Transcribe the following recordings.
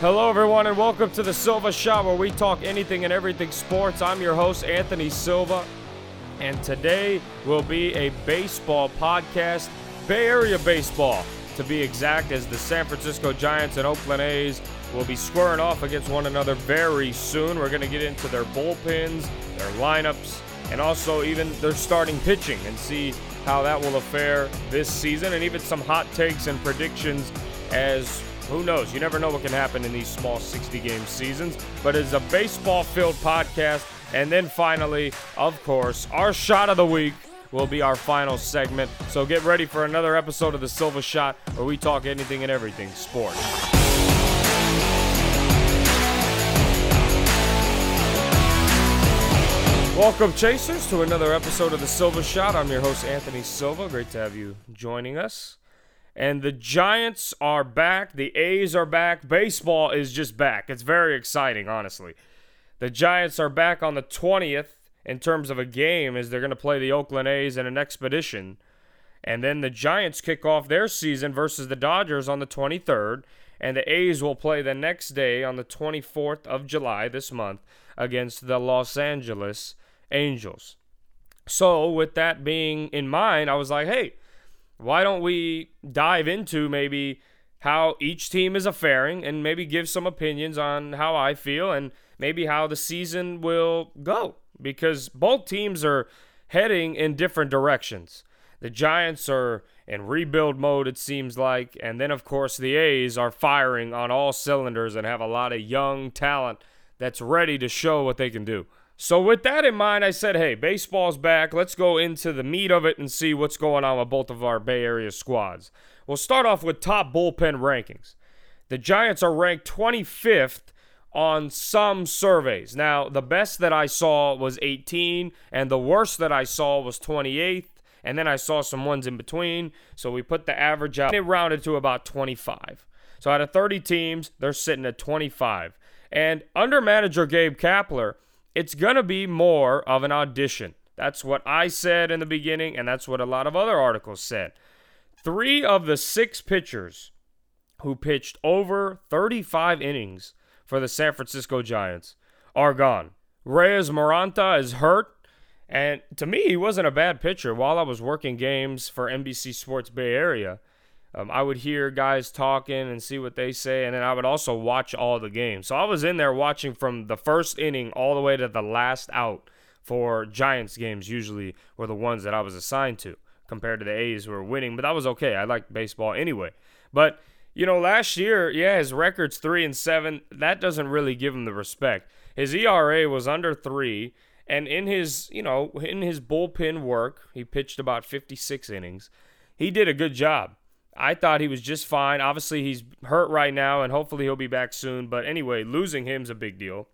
Hello, everyone, and welcome to the Silva Shot, where we talk anything and everything sports. I'm your host, Anthony Silva, and today will be a baseball podcast, Bay Area baseball, to be exact, as the San Francisco Giants and Oakland A's will be squaring off against one another very soon. We're going to get into their bullpens, their lineups, and also even their starting pitching and see how that will fare this season, and even some hot takes and predictions as who knows? You never know what can happen in these small 60 game seasons. But it's a baseball filled podcast. And then finally, of course, our shot of the week will be our final segment. So get ready for another episode of the Silva Shot where we talk anything and everything sports. Welcome, Chasers, to another episode of the Silva Shot. I'm your host, Anthony Silva. Great to have you joining us. And the Giants are back. The A's are back. Baseball is just back. It's very exciting, honestly. The Giants are back on the 20th in terms of a game as they're going to play the Oakland A's in an expedition. And then the Giants kick off their season versus the Dodgers on the 23rd. And the A's will play the next day on the 24th of July this month against the Los Angeles Angels. So, with that being in mind, I was like, hey, why don't we dive into maybe how each team is a faring and maybe give some opinions on how I feel and maybe how the season will go? Because both teams are heading in different directions. The Giants are in rebuild mode, it seems like. And then, of course, the A's are firing on all cylinders and have a lot of young talent that's ready to show what they can do. So, with that in mind, I said, hey, baseball's back. Let's go into the meat of it and see what's going on with both of our Bay Area squads. We'll start off with top bullpen rankings. The Giants are ranked 25th on some surveys. Now, the best that I saw was 18, and the worst that I saw was 28th, and then I saw some ones in between. So we put the average out, and it rounded to about 25. So out of 30 teams, they're sitting at 25. And under manager Gabe Kapler, it's going to be more of an audition. That's what I said in the beginning, and that's what a lot of other articles said. Three of the six pitchers who pitched over 35 innings for the San Francisco Giants are gone. Reyes Moronta is hurt, and to me, he wasn't a bad pitcher. While I was working games for NBC Sports Bay Area, um, I would hear guys talking and see what they say, and then I would also watch all the games. So I was in there watching from the first inning all the way to the last out for Giants games, usually were the ones that I was assigned to compared to the A's who were winning, but that was okay. I liked baseball anyway. But, you know, last year, yeah, his record's 3 and 7. That doesn't really give him the respect. His ERA was under 3, and in his, you know, in his bullpen work, he pitched about 56 innings. He did a good job. I thought he was just fine. Obviously, he's hurt right now, and hopefully he'll be back soon. But anyway, losing him's a big deal.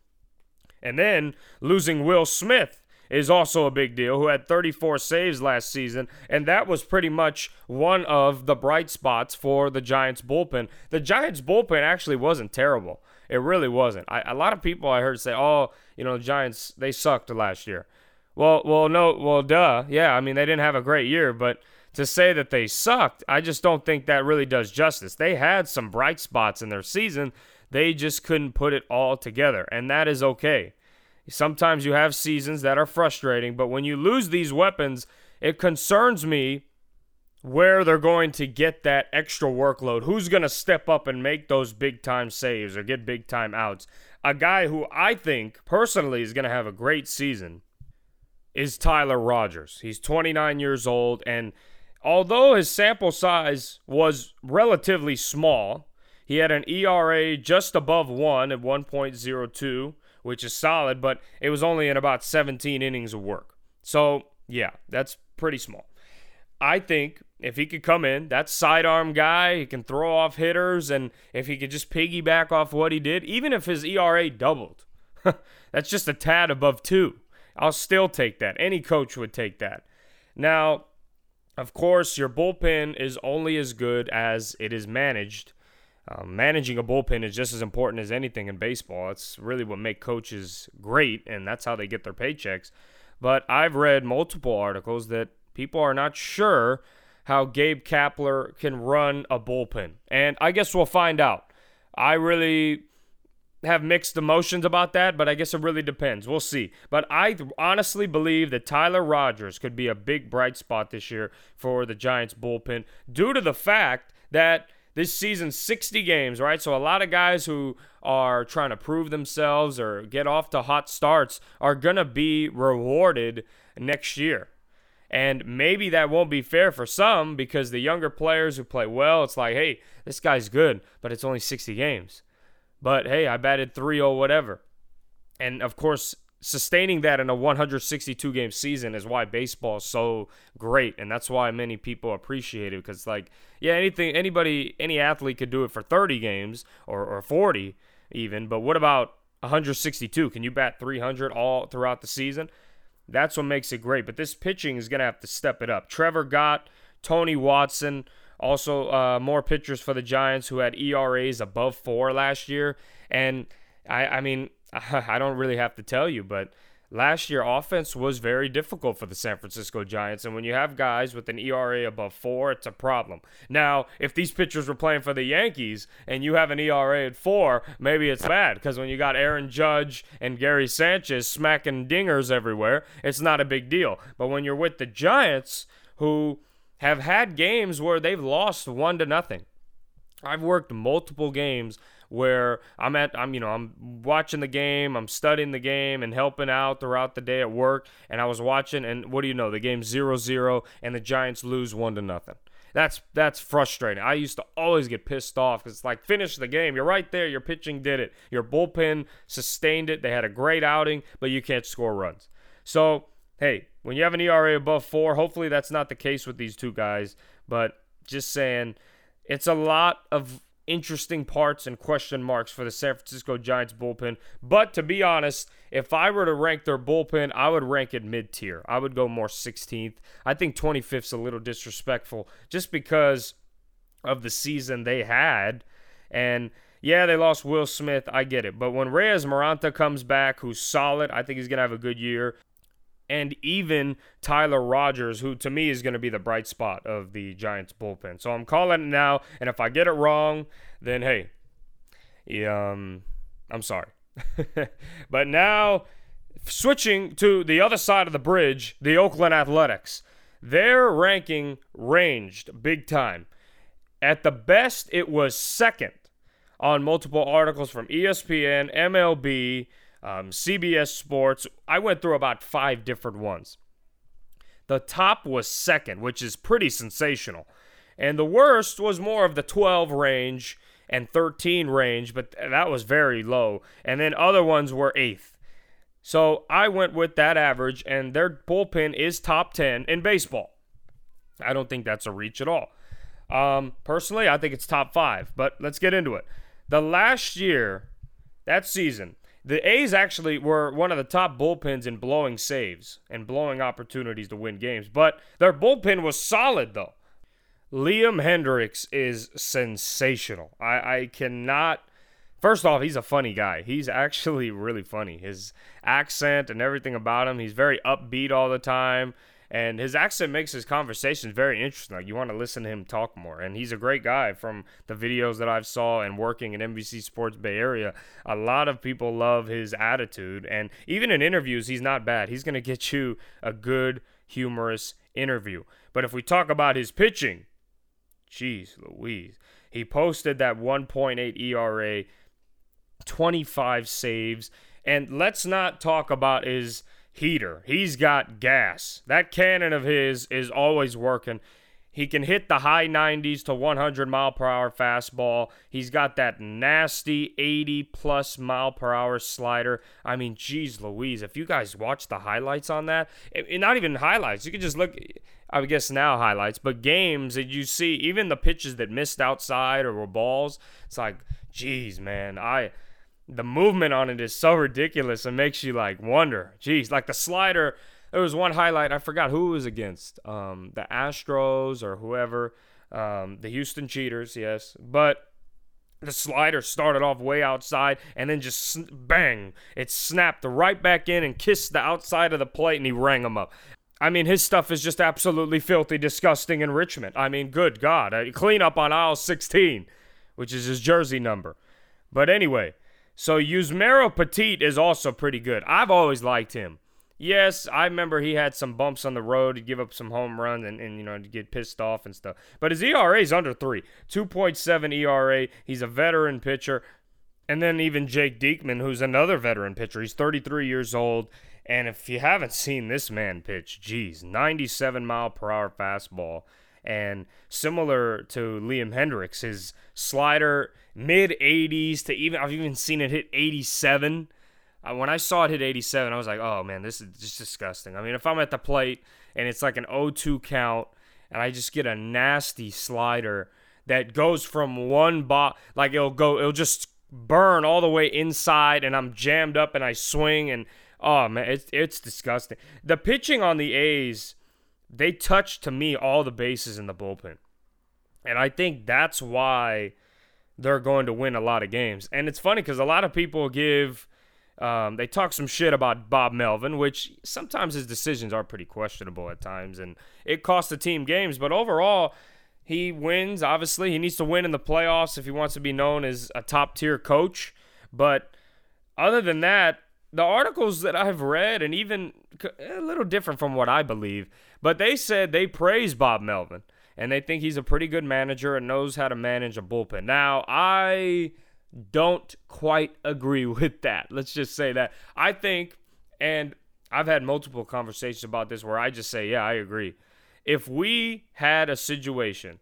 And then losing Will Smith is also a big deal, who had 34 saves last season, and that was pretty much one of the bright spots for the Giants bullpen. The Giants bullpen actually wasn't terrible. It really wasn't. I, a lot of people I heard say, "Oh, you know, the Giants they sucked last year." Well, well, no, well, duh, yeah. I mean, they didn't have a great year, but to say that they sucked, I just don't think that really does justice. They had some bright spots in their season, they just couldn't put it all together, and that is okay. Sometimes you have seasons that are frustrating, but when you lose these weapons, it concerns me where they're going to get that extra workload. Who's going to step up and make those big time saves or get big time outs? A guy who I think personally is going to have a great season is Tyler Rogers. He's 29 years old and Although his sample size was relatively small, he had an ERA just above 1 at 1.02, which is solid, but it was only in about 17 innings of work. So, yeah, that's pretty small. I think if he could come in, that sidearm guy, he can throw off hitters, and if he could just piggyback off what he did, even if his ERA doubled, that's just a tad above two. I'll still take that. Any coach would take that. Now, of course, your bullpen is only as good as it is managed. Um, managing a bullpen is just as important as anything in baseball. It's really what makes coaches great, and that's how they get their paychecks. But I've read multiple articles that people are not sure how Gabe Kapler can run a bullpen. And I guess we'll find out. I really have mixed emotions about that, but I guess it really depends. We'll see. But I honestly believe that Tyler Rogers could be a big bright spot this year for the Giants bullpen due to the fact that this season 60 games, right? So a lot of guys who are trying to prove themselves or get off to hot starts are going to be rewarded next year. And maybe that won't be fair for some because the younger players who play well, it's like, hey, this guy's good, but it's only 60 games. But hey, I batted 3 0 whatever. And of course, sustaining that in a 162 game season is why baseball is so great and that's why many people appreciate it because like yeah anything anybody any athlete could do it for 30 games or, or 40 even but what about 162 can you bat 300 all throughout the season? That's what makes it great but this pitching is going to have to step it up. Trevor gott tony watson also uh, more pitchers for the giants who had eras above four last year and I, I mean I don't really have to tell you, but last year offense was very difficult for the San Francisco Giants. And when you have guys with an ERA above four, it's a problem. Now, if these pitchers were playing for the Yankees and you have an ERA at four, maybe it's bad because when you got Aaron Judge and Gary Sanchez smacking dingers everywhere, it's not a big deal. But when you're with the Giants, who have had games where they've lost one to nothing. I've worked multiple games where I'm at I'm you know I'm watching the game, I'm studying the game and helping out throughout the day at work and I was watching and what do you know, the game's 0-0 and the Giants lose 1 to nothing. That's that's frustrating. I used to always get pissed off cuz it's like finish the game. You're right there. Your pitching did it. Your bullpen sustained it. They had a great outing, but you can't score runs. So, hey, when you have an ERA above 4, hopefully that's not the case with these two guys, but just saying it's a lot of interesting parts and question marks for the San Francisco Giants bullpen. But to be honest, if I were to rank their bullpen, I would rank it mid tier. I would go more 16th. I think 25th's a little disrespectful just because of the season they had. And yeah, they lost Will Smith. I get it. But when Reyes Moronta comes back, who's solid, I think he's going to have a good year and even Tyler Rogers, who to me is going to be the bright spot of the Giants bullpen. So I'm calling it now, and if I get it wrong, then hey, um, I'm sorry. but now, switching to the other side of the bridge, the Oakland Athletics. Their ranking ranged big time. At the best, it was second on multiple articles from ESPN, MLB, um, CBS Sports. I went through about five different ones. The top was second, which is pretty sensational. And the worst was more of the 12 range and 13 range, but that was very low. And then other ones were eighth. So I went with that average, and their bullpen is top 10 in baseball. I don't think that's a reach at all. Um, personally, I think it's top five, but let's get into it. The last year, that season, the A's actually were one of the top bullpens in blowing saves and blowing opportunities to win games, but their bullpen was solid though. Liam Hendriks is sensational. I, I cannot. First off, he's a funny guy. He's actually really funny. His accent and everything about him, he's very upbeat all the time and his accent makes his conversations very interesting. Like you want to listen to him talk more, and he's a great guy. From the videos that I've saw and working in NBC Sports Bay Area, a lot of people love his attitude, and even in interviews, he's not bad. He's to get you a good, humorous interview. But if we talk about his pitching, jeez Louise, he posted that 1.8 ERA, 25 saves, and let's not talk about his heater. He's got gas. That cannon of his is always working. He can hit the high 90s to 100 mile per hour fastball. He's got that nasty 80 plus mile per hour slider. I mean, geez Louise, if you guys watch the highlights on that, it, not even highlights, you can just look, I guess now highlights, but games that you see, even the pitches that missed outside or were balls, it's like, geez, man, I the movement on it is so ridiculous. It makes you like wonder. Geez, like the slider. There was one highlight. I forgot who was against. Um, the Astros or whoever. Um, the Houston Cheaters, yes. But the slider started off way outside and then just bang, it snapped right back in and kissed the outside of the plate and he rang him up. I mean, his stuff is just absolutely filthy, disgusting enrichment. I mean, good God. Clean up on aisle 16, which is his jersey number. But anyway, So Yusmeiro Petit is also pretty good. I've always liked him. Yes, I remember he had some bumps on the road to give up some home runs and, and you know to get pissed off and stuff. But his ERA is under three, 2.7 ERA. He's a veteran pitcher. And then even Jake Diekman, who's another veteran pitcher. He's 33 years old. And if you haven't seen this man pitch, geez, 97 mile per hour fastball. And similar to Liam Hendriks, his slider mid 80s to even I've even seen it hit 87. Uh, when I saw it hit 87, I was like, oh man, this is just disgusting. I mean, if I'm at the plate and it's like an 0-2 count, and I just get a nasty slider that goes from one bot, like it'll go, it'll just burn all the way inside, and I'm jammed up and I swing, and oh man, it's it's disgusting. The pitching on the A's, they touch to me all the bases in the bullpen, and I think that's why they're going to win a lot of games. And it's funny because a lot of people give, um, they talk some shit about Bob Melvin, which sometimes his decisions are pretty questionable at times, and it costs the team games. But overall, he wins. Obviously, he needs to win in the playoffs if he wants to be known as a top tier coach. But other than that, the articles that I've read, and even a little different from what I believe, but they said they praise Bob Melvin and they think he's a pretty good manager and knows how to manage a bullpen. Now, I don't quite agree with that. Let's just say that. I think, and I've had multiple conversations about this where I just say, yeah, I agree. If we had a situation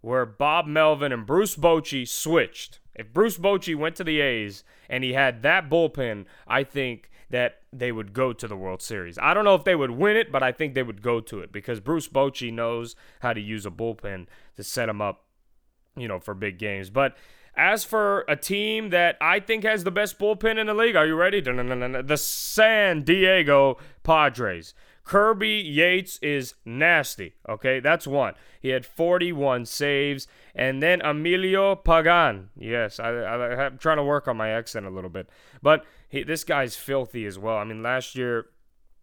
where Bob Melvin and Bruce Bochy switched, if Bruce Bochy went to the A's and he had that bullpen, I think that they would go to the World Series. I don't know if they would win it, but I think they would go to it because Bruce Bochy knows how to use a bullpen to set them up, you know, for big games. But as for a team that I think has the best bullpen in the league, are you ready? The San Diego Padres. Kirby Yates is nasty. Okay, that's one. He had 41 saves. And then Emilio Pagan. Yes, I, I, I'm trying to work on my accent a little bit. But he, this guy's filthy as well. I mean, last year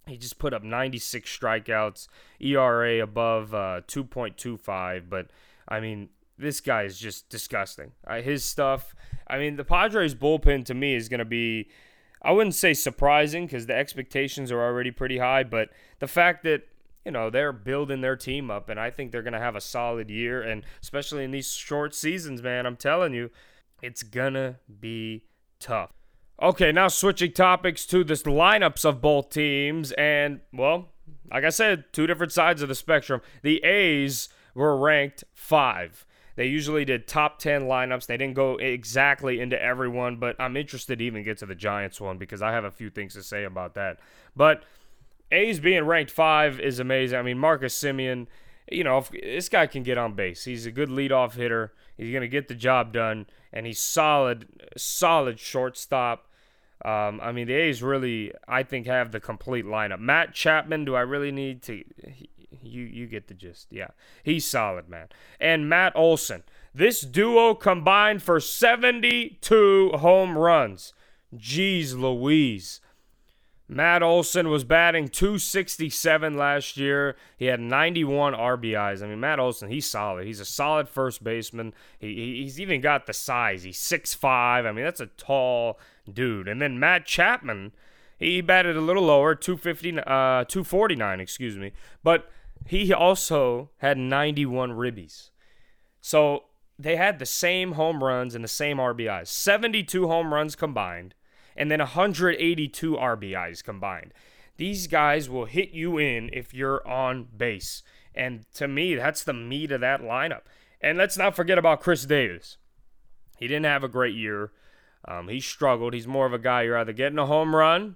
he just put up 96 strikeouts, ERA above uh, 2.25. But I mean, this guy is just disgusting. Uh, his stuff. I mean, the Padres bullpen to me is going to be. I wouldn't say surprising because the expectations are already pretty high, but the fact that you know they're building their team up, and I think they're to have a solid year, and especially in these short seasons, man, I'm telling you, it's gonna be tough. Okay, now switching topics to this lineups of both teams. And, well, like I said, two different sides of the spectrum. The A's were ranked five. They usually did top 10 lineups. They didn't go exactly into everyone, but I'm interested to even get to the Giants one because I have a few things to say about that. But A's being ranked five is amazing. I mean, Marcus Semien, you know, this guy can get on base. He's a good leadoff hitter. He's going to get the job done, and he's solid, solid shortstop. Um, I mean, the A's really, I think, have the complete lineup. Matt Chapman, do I really need to? You you get the gist. Yeah, he's solid, man. And Matt Olson. This duo combined for 72 home runs. Jeez Louise. Matt Olson was batting 267 last year. He had 91 RBIs. I mean, Matt Olson, he's solid. He's a solid first baseman. He, he's even got the size. He's 6'5. I mean, that's a tall dude. And then Matt Chapman, he batted a little lower, 250, uh, 249, excuse me. But he also had 91 ribbies. So they had the same home runs and the same RBIs. 72 home runs combined and then 182 RBIs combined. These guys will hit you in if you're on base. And to me, that's the meat of that lineup. And let's not forget about Khris Davis. He didn't have a great year. Um, he struggled. He's more of a guy you're either getting a home run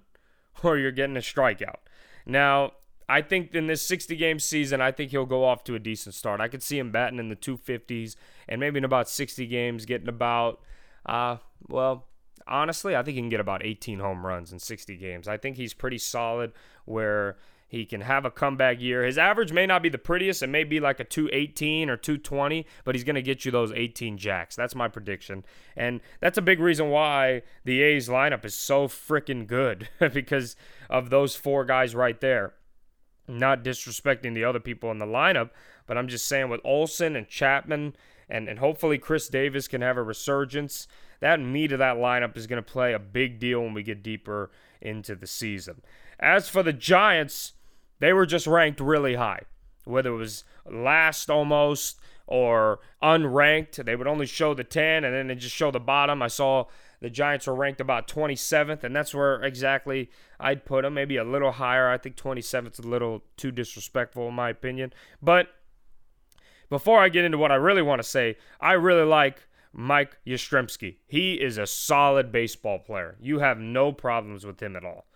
or you're getting a strikeout. Now, I think in this 60 game season, I think he'll go off to a decent start. I could see him batting in the 250s and maybe in about 60 games getting about, uh, well, honestly, I think he can get about 18 home runs in 60 games. I think he's pretty solid where he can have a comeback year. His average may not be the prettiest. It may be like a 218 or 220, but he's going to get you those 18 jacks. That's my prediction. And that's a big reason why the A's lineup is so freaking good because of those four guys right there. Not disrespecting the other people in the lineup, but I'm just saying with Olson and Chapman and, and hopefully Khris Davis can have a resurgence that meat of that lineup is going to play a big deal when we get deeper into the season. As for the Giants, they were just ranked really high, whether it was last almost or unranked. They would only show the 10 and then they just show the bottom. I saw the Giants were ranked about 27th, and that's where exactly I'd put them. Maybe a little higher. I think 27th is a little too disrespectful, in my opinion. But before I get into what I really want to say, I really like Mike Yastrzemski. He is a solid baseball player. You have no problems with him at all.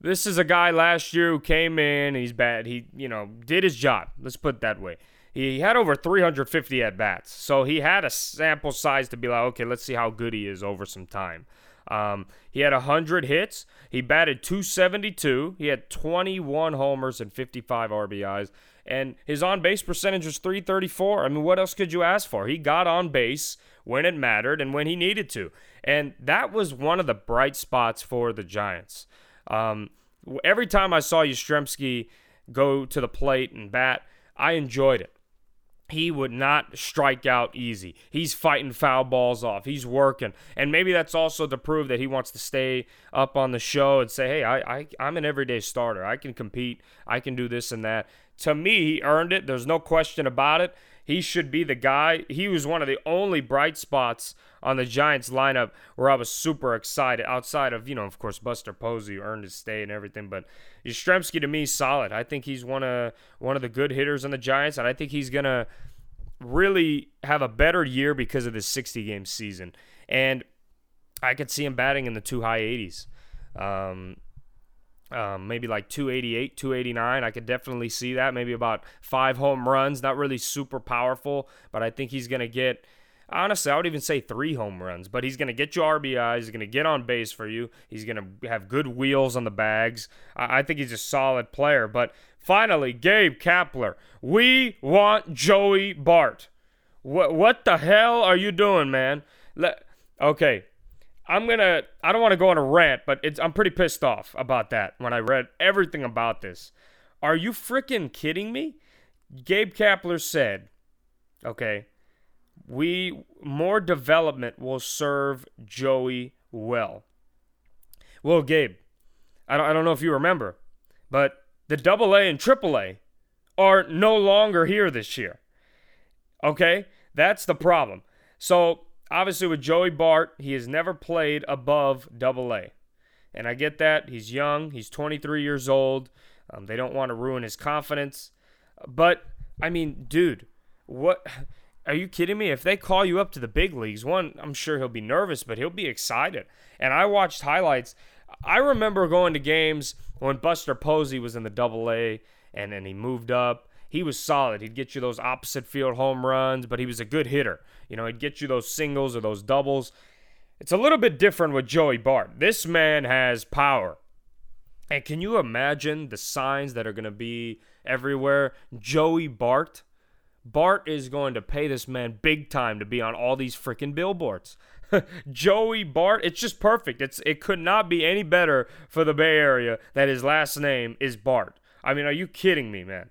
This is a guy last year who came in, he's bad. He, you know, did his job. Let's put it that way. He had over 350 at bats. So he had a sample size to be like, okay, let's see how good he is over some time. Um, he had 100 hits. He batted 272. He had 21 homers and 55 RBIs. And his on base percentage was 334. I mean, what else could you ask for? He got on base when it mattered and when he needed to. And that was one of the bright spots for the Giants. Um, every time I saw Yastrzemski go to the plate and bat, I enjoyed it he would not strike out easy. He's fighting foul balls off. He's working. And maybe that's also to prove that he wants to stay up on the show and say, hey, I, I, I'm an everyday starter. I can compete. I can do this and that. To me, he earned it. There's no question about it. He should be the guy. He was one of the only bright spots on the Giants lineup where I was super excited. Outside of, you know, of course, Buster Posey earned his stay and everything, but Yastrzemski to me solid. I think he's one of one of the good hitters on the Giants, and I think he's gonna really have a better year because of this 60 game season. And I could see him batting in the two high 80s. Um, um, maybe like 288, 289. I could definitely see that. Maybe about five home runs. Not really super powerful, but I think he's going to get, honestly, I would even say three home runs. But he's going to get you RBIs. He's going to get on base for you. He's going to have good wheels on the bags. I, I think he's a solid player. But finally, Gabe Kapler. We want Joey Bart. What, what the hell are you doing, man? Let, okay. I'm gonna. I don't want to go on a rant, but it's. I'm pretty pissed off about that when I read everything about this. Are you freaking kidding me? Gabe Kapler said, "Okay, we more development will serve Joey well." Well, Gabe, I don't. I don't know if you remember, but the Double A and Triple A are no longer here this year. Okay, that's the problem. So obviously with Joey Bart, he has never played above double A. And I get that. He's young, he's 23 years old. Um, they don't want to ruin his confidence. But, I mean, dude, what. Are you kidding me? If they call you up to the big leagues, one, I'm sure he'll be nervous, but he'll be excited. And I watched highlights. I remember going to games when Buster Posey was in the double A and then he moved up he was solid. He'd get you those opposite field home runs, but he was a good hitter. You know, he'd get you those singles or those doubles. It's a little bit different with Joey Bart. This man has power. And can you imagine the signs that are going to be everywhere? Joey Bart. Bart is going to pay this man big time to be on all these freaking billboards. Joey Bart, it's just perfect. It's it could not be any better for the Bay Area that his last name is Bart. I mean, are you kidding me, man?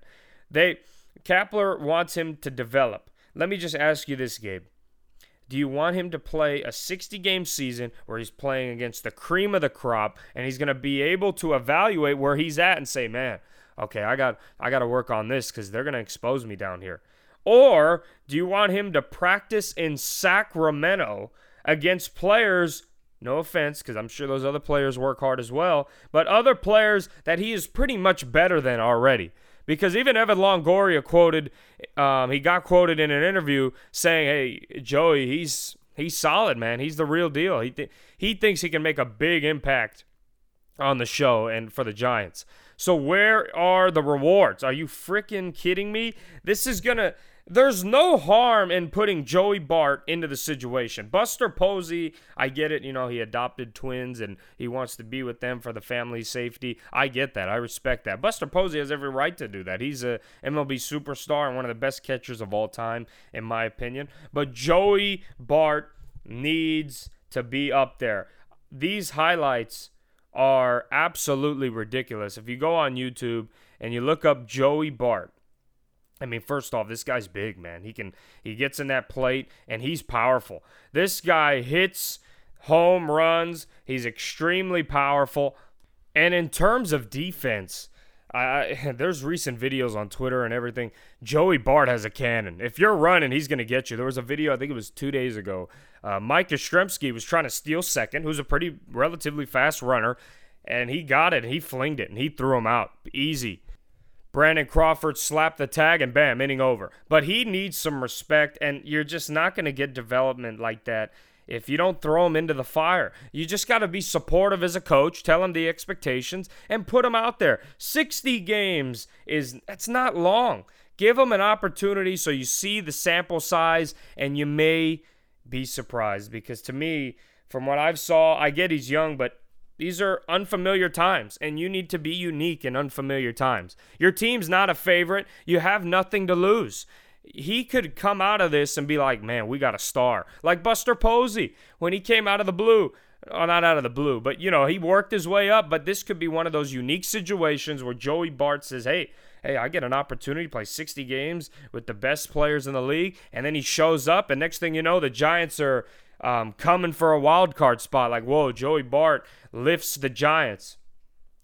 They Kapler wants him to develop. Let me just ask you this, Gabe. Do you want him to play a 60 game season where he's playing against the cream of the crop and he's going to be able to evaluate where he's at and say, "Man, okay, I got I got to work on this cuz they're going to expose me down here." Or do you want him to practice in Sacramento against players no offense, because I'm sure those other players work hard as well, but other players that he is pretty much better than already. Because even Evan Longoria quoted, um, he got quoted in an interview saying, "Hey, Joey, he's he's solid, man. He's the real deal. He th- he thinks he can make a big impact on the show and for the Giants." So where are the rewards? Are you freaking kidding me? This is gonna there's no harm in putting Joey Bart into the situation. Buster Posey, I get it. You know, he adopted twins and he wants to be with them for the family's safety. I get that. I respect that. Buster Posey has every right to do that. He's a MLB superstar and one of the best catchers of all time, in my opinion. But Joey Bart needs to be up there. These highlights are absolutely ridiculous. If you go on YouTube and you look up Joey Bart, I mean, first off, this guy's big, man. He can he gets in that plate and he's powerful. This guy hits home runs. He's extremely powerful. And in terms of defense, I, there's recent videos on Twitter and everything. Joey Bart has a cannon. If you're running, he's going to get you. There was a video, I think it was two days ago. Uh, Mike Yastrzemski was trying to steal second, who's a pretty relatively fast runner, and he got it and he flinged it and he threw him out easy. Brandon Crawford slapped the tag and bam, inning over. But he needs some respect, and you're just not going to get development like that if you don't throw him into the fire. You just got to be supportive as a coach, tell him the expectations, and put him out there. 60 games is that's not long. Give him an opportunity so you see the sample size, and you may be surprised because to me, from what I've saw, I get he's young, but these are unfamiliar times, and you need to be unique in unfamiliar times. Your team's not a favorite. You have nothing to lose. He could come out of this and be like, man, we got a star. Like Buster Posey when he came out of the blue. Oh, not out of the blue, but you know, he worked his way up. But this could be one of those unique situations where Joey Bart says, hey, hey, I get an opportunity to play 60 games with the best players in the league. And then he shows up, and next thing you know, the Giants are um, coming for a wild card spot. Like, whoa, Joey Bart lifts the Giants.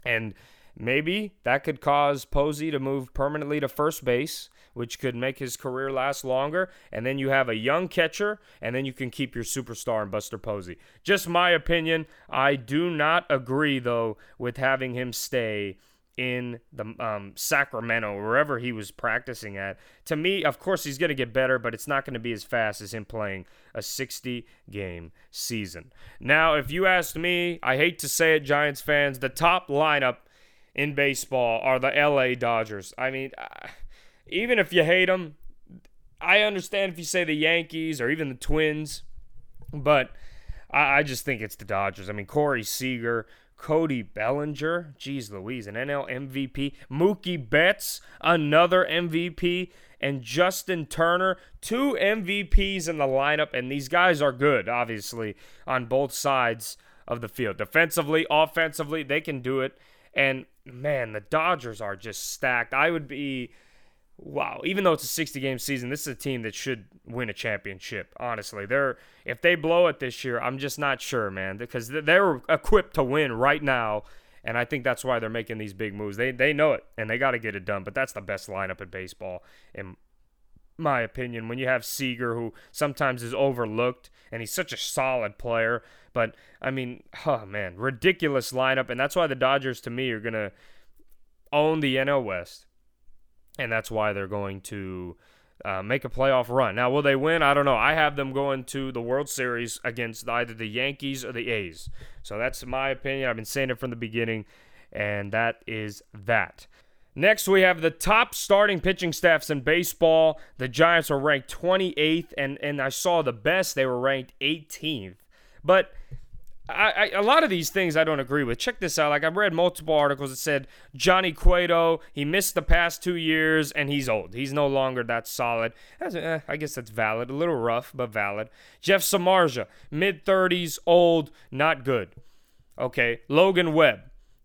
And maybe that could cause Posey to move permanently to first base, which could make his career last longer. And then you have a young catcher, and then you can keep your superstar in Buster Posey. Just my opinion. I do not agree, though, with having him stay in the um, Sacramento, wherever he was practicing at. To me, of course, he's going to get better, but it's not going to be as fast as him playing a 60 game season. Now, if you asked me, I hate to say it, Giants fans, the top lineup in baseball are the LA Dodgers. I mean, uh, even if you hate them, I understand if you say the Yankees or even the Twins, but I, I just think it's the Dodgers. I mean, Corey Seager, Cody Bellinger, geez Louise, an NL MVP, Mookie Betts, another MVP, and Justin Turner, two MVPs in the lineup, and these guys are good, obviously, on both sides of the field. Defensively, offensively, they can do it. And man, the Dodgers are just stacked. I would be wow, even though it's a 60 game season, this is a team that should win a championship. Honestly, they're if they blow it this year, I'm just not sure, man, because they're equipped to win right now. And I think that's why they're making these big moves. They they know it and they got to get it done. But that's the best lineup in baseball, in my opinion. When you have Seager, who sometimes is overlooked, and he's such a solid player. But I mean, oh man, ridiculous lineup, and that's why the Dodgers, to me, are gonna own the NL West and that's why they're going to uh, make a playoff run. Now, will they win? I don't know. I have them going to the World Series against either the Yankees or the A's. So that's my opinion. I've been saying it from the beginning, and that is that. Next, we have the top starting pitching staffs in baseball. The Giants are ranked 28th, and, and I saw the best, they were ranked 18th. But I, I, a lot of these things I don't agree with. Check this out. Like I've read multiple articles that said Johnny Cueto he missed the past two years and he's old. He's no longer that solid. Eh, I guess that's valid. A little rough, but valid. Jeff Samardzija, mid 30s, old, not good. Okay. Logan Webb,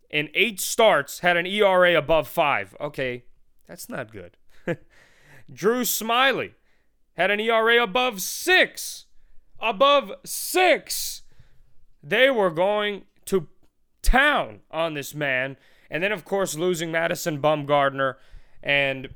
in eight starts, had an ERA above five. Okay, that's not good. Drew Smyly had an ERA above six. Above six. They were going to town on this man. And then, of course, losing Madison Bumgarner and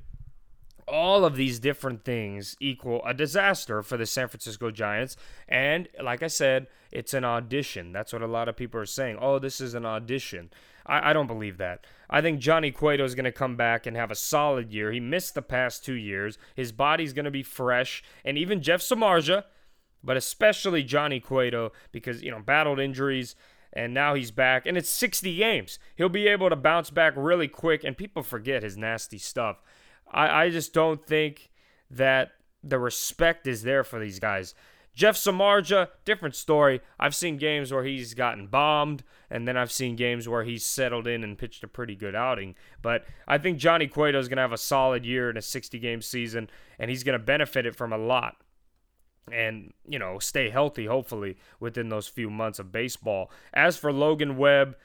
all of these different things equal a disaster for the San Francisco Giants. And like I said, it's an audition. That's what a lot of people are saying. Oh, this is an audition. I, I don't believe that. I think Johnny Cueto is going to come back and have a solid year. He missed the past two years. His body's going to be fresh. And even Jeff Samardzija, but especially Johnny Cueto because, you know, battled injuries and now he's back and it's 60 games. He'll be able to bounce back really quick and people forget his nasty stuff. I, I just don't think that the respect is there for these guys. Jeff Samardzija, different story. I've seen games where he's gotten bombed, and then I've seen games where he's settled in and pitched a pretty good outing. But I think Johnny Cueto is going to have a solid year in a 60 game season, and he's going to benefit it from a lot and you know stay healthy hopefully within those few months of baseball as for logan webb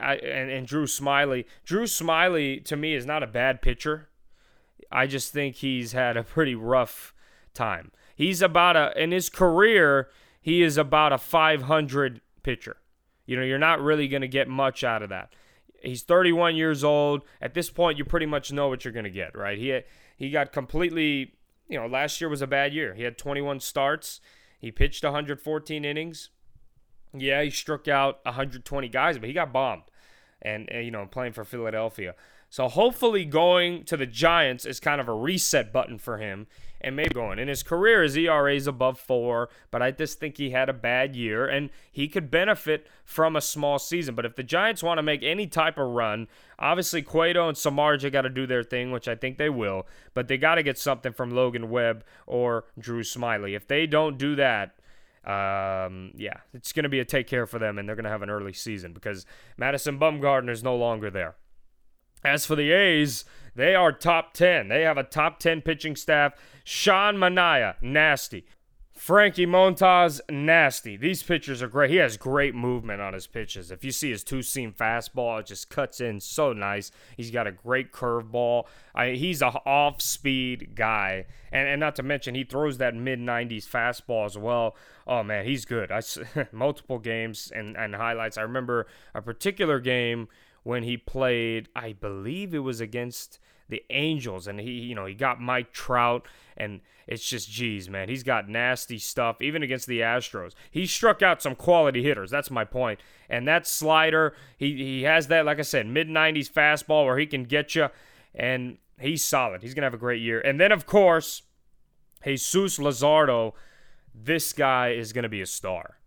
I, and, and drew Smyly drew Smyly to me is not a bad pitcher I just think he's had a pretty rough time. He's about a in his career, he is about a 500 pitcher. You know, you're not really going to get much out of that. He's 31 years old. At this point, you pretty much know what you're going to get, right? He he got completely, you know, last year was a bad year. He had 21 starts. He pitched 114 innings. Yeah, he struck out 120 guys, but he got bombed. And, and you know, playing for Philadelphia. So hopefully going to the Giants is kind of a reset button for him and maybe going. In his career, his ERA is above four, but I just think he had a bad year and he could benefit from a small season. But if the Giants want to make any type of run, obviously Cueto and Samardzija got to do their thing, which I think they will, but they got to get something from Logan Webb or Drew Smyly. If they don't do that, um, yeah, it's going to be a take care for them, and they're going to have an early season because Madison Bumgarner is no longer there. As for the A's, they are top 10. They have a top 10 pitching staff. Sean Manaea, nasty. Frankie Montas, nasty. These pitchers are great. He has great movement on his pitches. If you see his two seam fastball, it just cuts in so nice. He's got a great curveball. I, he's a off speed guy. And, and not to mention, he throws that mid 90s fastball as well. Oh, man, he's good. I, multiple games and, and highlights. I remember a particular game when he played, I believe it was against the Angels, and he, you know, he got Mike Trout, and it's just, geez, man, he's got nasty stuff. Even against the Astros, he struck out some quality hitters. That's my point. And that slider, he he has that, like I said, mid '90s fastball where he can get you, and he's solid. He's gonna have a great year. And then, of course, Jesus Luzardo, this guy is gonna be a star.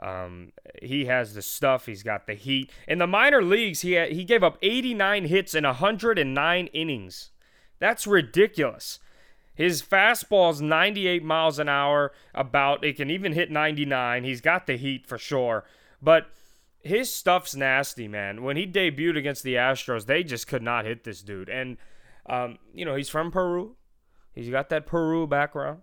Um, he has the stuff. He's got the heat. In the minor leagues, he he gave up 89 hits in 109 innings. That's ridiculous. His fastball's 98 miles an hour. About it can even hit 99. He's got the heat for sure. But his stuff's nasty, man. When he debuted against the Astros, they just could not hit this dude. And um, you know, he's from Peru. He's got that Peru background.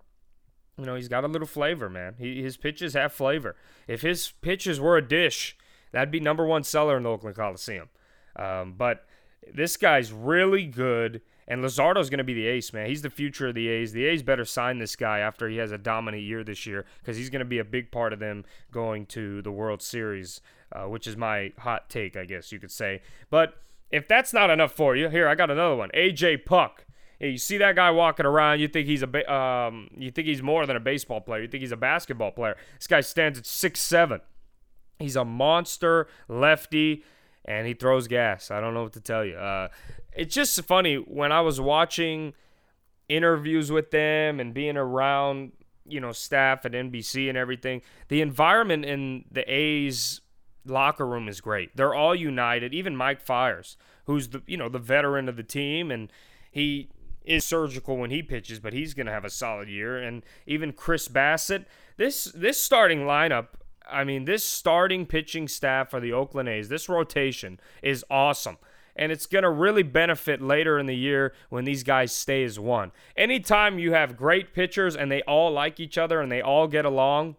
You know, he's got a little flavor, man. He, his pitches have flavor. If his pitches were a dish, that'd be number one seller in the Oakland Coliseum. Um, but this guy's really good, and Luzardo's going to be the ace, man. He's the future of the A's. The A's better sign this guy after he has a dominant year this year because he's going to be a big part of them going to the World Series, uh, which is my hot take, I guess you could say. But if that's not enough for you, here I got another one. AJ Puk. You see that guy walking around, you think he's a um, you think he's more than a baseball player. You think he's a basketball player. This guy stands at six seven. He's a monster lefty, and he throws gas. I don't know what to tell you. Uh, it's just funny when I was watching interviews with them and being around, you know, staff at NBC and everything. The environment in the A's locker room is great. They're all united. Even Mike Fiers, who's the you know the veteran of the team, and he is surgical when he pitches, but he's going to have a solid year. And even Chris Bassitt, this this starting lineup, I mean, this starting pitching staff for the Oakland A's, this rotation is awesome. And it's going to really benefit later in the year when these guys stay as one. Anytime you have great pitchers and they all like each other and they all get along,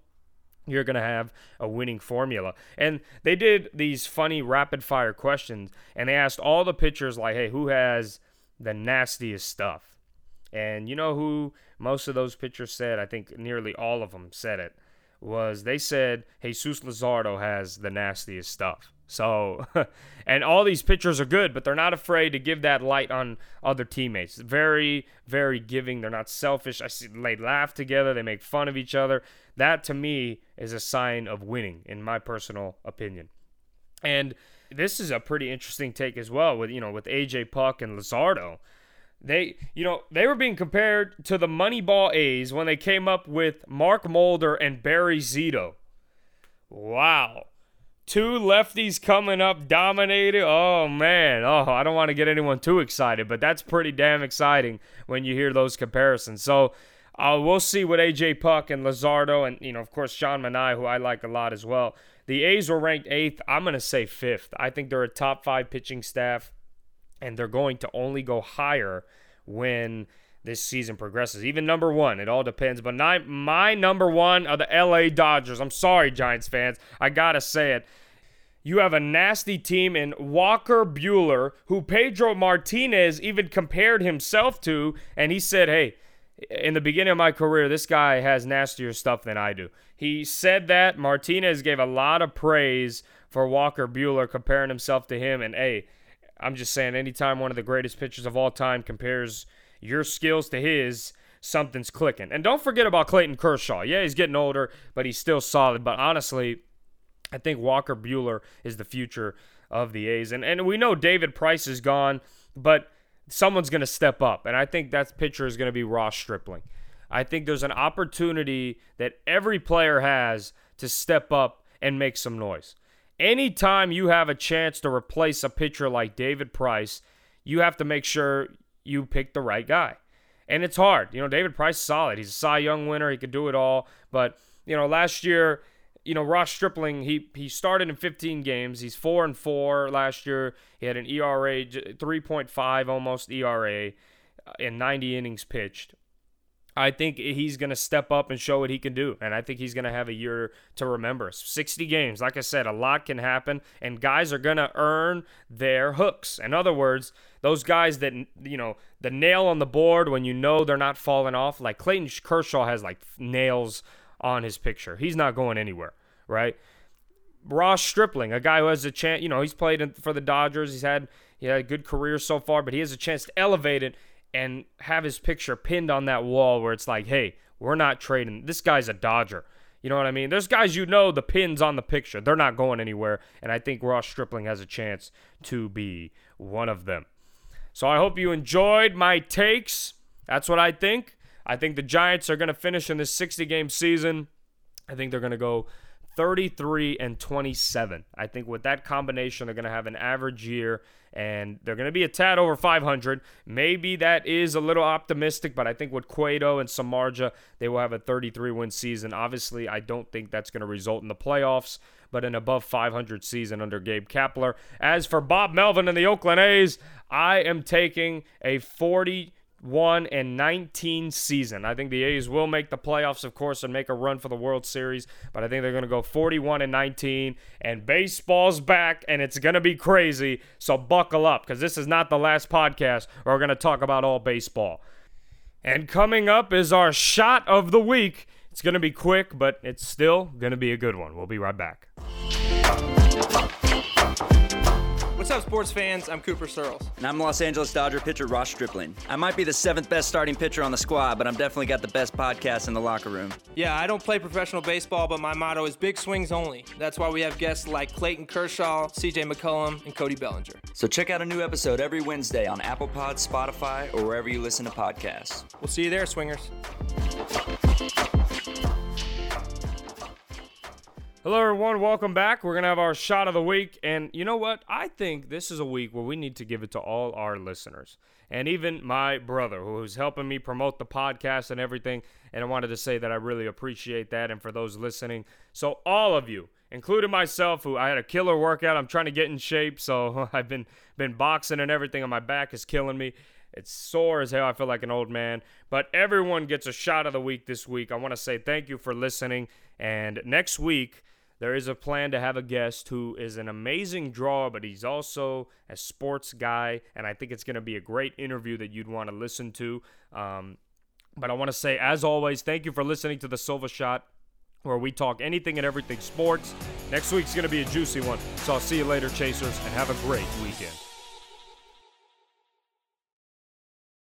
you're going to have a winning formula. And they did these funny rapid fire questions and they asked all the pitchers, like, hey, who has the nastiest stuff. And you know who most of those pitchers said? I think nearly all of them said it. Was they said Jesus Luzardo has the nastiest stuff. So, and all these pitchers are good, but they're not afraid to give that light on other teammates. Very, very giving. They're not selfish. I see they laugh together. They make fun of each other. That to me is a sign of winning, in my personal opinion. And this is a pretty interesting take as well with you know with AJ Puk and Luzardo. They you know they were being compared to the Moneyball A's when they came up with Mark Mulder and Barry Zito. Wow. Two lefties coming up dominated. Oh man. Oh, I don't want to get anyone too excited, but that's pretty damn exciting when you hear those comparisons. So uh, we'll see what AJ Puk and Luzardo and you know of course Sean Manaea, who I like a lot as well. The A's were ranked eighth. I'm going to say fifth. I think they're a top five pitching staff, and they're going to only go higher when this season progresses. Even number one, it all depends. But my, my number one are the LA Dodgers. I'm sorry, Giants fans. I got to say it. you have a nasty team in Walker Buehler, who Pedro Martinez even compared himself to, and he said, hey, in the beginning of my career, this guy has nastier stuff than I do. He said that. Martinez gave a lot of praise for Walker Buehler, comparing himself to him. And hey, I'm just saying, anytime one of the greatest pitchers of all time compares your skills to his, something's clicking. And don't forget about Clayton Kershaw. Yeah, he's getting older, but he's still solid. But honestly, I think Walker Buehler is the future of the A's. And and we know David Price is gone, but someone's going to step up. And I think that pitcher is going to be Ross Stripling. I think there's an opportunity that every player has to step up and make some noise. Anytime you have a chance to replace a pitcher like David Price, you have to make sure you pick the right guy. And it's hard. You know, David Price is solid. He's a Cy Young winner. He could do it all. But, you know, last year, you know, Ross Stripling, he he started in 15 games. He's 4 and 4 last year. He had an ERA 3.5 almost ERA uh, in 90 innings pitched. I think he's going to step up and show what he can do. And I think he's going to have a year to remember. 60 games. Like I said, a lot can happen, and guys are going to earn their hooks. In other words, those guys that, you know, the nail on the board when you know they're not falling off, like Clayton Kershaw has like nails on his picture. He's not going anywhere, right? Ross Stripling, a guy who has a chance, you know, he's played for the Dodgers. He's had he had a good career so far, but he has a chance to elevate it and have his picture pinned on that wall where it's like, hey, we're not trading. This guy's a Dodger. You know what I mean? There's guys you know the pins on the picture. They're not going anywhere. And I think Ross Stripling has a chance to be one of them. So I hope you enjoyed my takes. That's what I think. I think the Giants are going to finish in this 60 game season. I think they're going to go 33 and 27. I think with that combination, they're going to have an average year and they're going to be a tad over 500. Maybe that is a little optimistic, but I think with Cueto and Samardzija, they will have a 33 win season. Obviously, I don't think that's going to result in the playoffs, but an above 500 season under Gabe Kapler. As for Bob Melvin and the Oakland A's, I am taking a 40 1 and 19 season. I think the A's will make the playoffs, of course, and make a run for the World Series, but I think they're going to go 41 and 19. And baseball's back, and it's going to be crazy. So buckle up, because this is not the last podcast where we're going to talk about all baseball. And coming up is our shot of the week. It's going to be quick, but it's still going to be a good one. We'll be right back. What's up, sports fans? I'm Cooper Searles. And I'm Los Angeles Dodger pitcher Ross Stripling. I might be the seventh best starting pitcher on the squad, but I'm definitely got the best podcast in the locker room. Yeah, I don't play professional baseball, but my motto is big swings only. That's why we have guests like Clayton Kershaw, CJ McCollum, and Cody Bellinger. So check out a new episode every Wednesday on Apple Pod, Spotify, or wherever you listen to podcasts. We'll see you there, swingers. Hello, everyone. Welcome back. We're going to have our shot of the week. And you know what? I think this is a week where we need to give it to all our listeners and even my brother who's helping me promote the podcast and everything. And I wanted to say that I really appreciate that. And for those listening, so all of you, including myself, who I had a killer workout, I'm trying to get in shape. So I've been, been boxing and everything, and my back is killing me. It's sore as hell. I feel like an old man. But everyone gets a shot of the week this week. I want to say thank you for listening. And next week, there is a plan to have a guest who is an amazing draw, but he's also a sports guy, and I think it's going to be a great interview that you'd want to listen to. Um, but I want to say, as always, thank you for listening to the Silva Shot, where we talk anything and everything sports. Next week's going to be a juicy one, so I'll see you later, Chasers, and have a great weekend.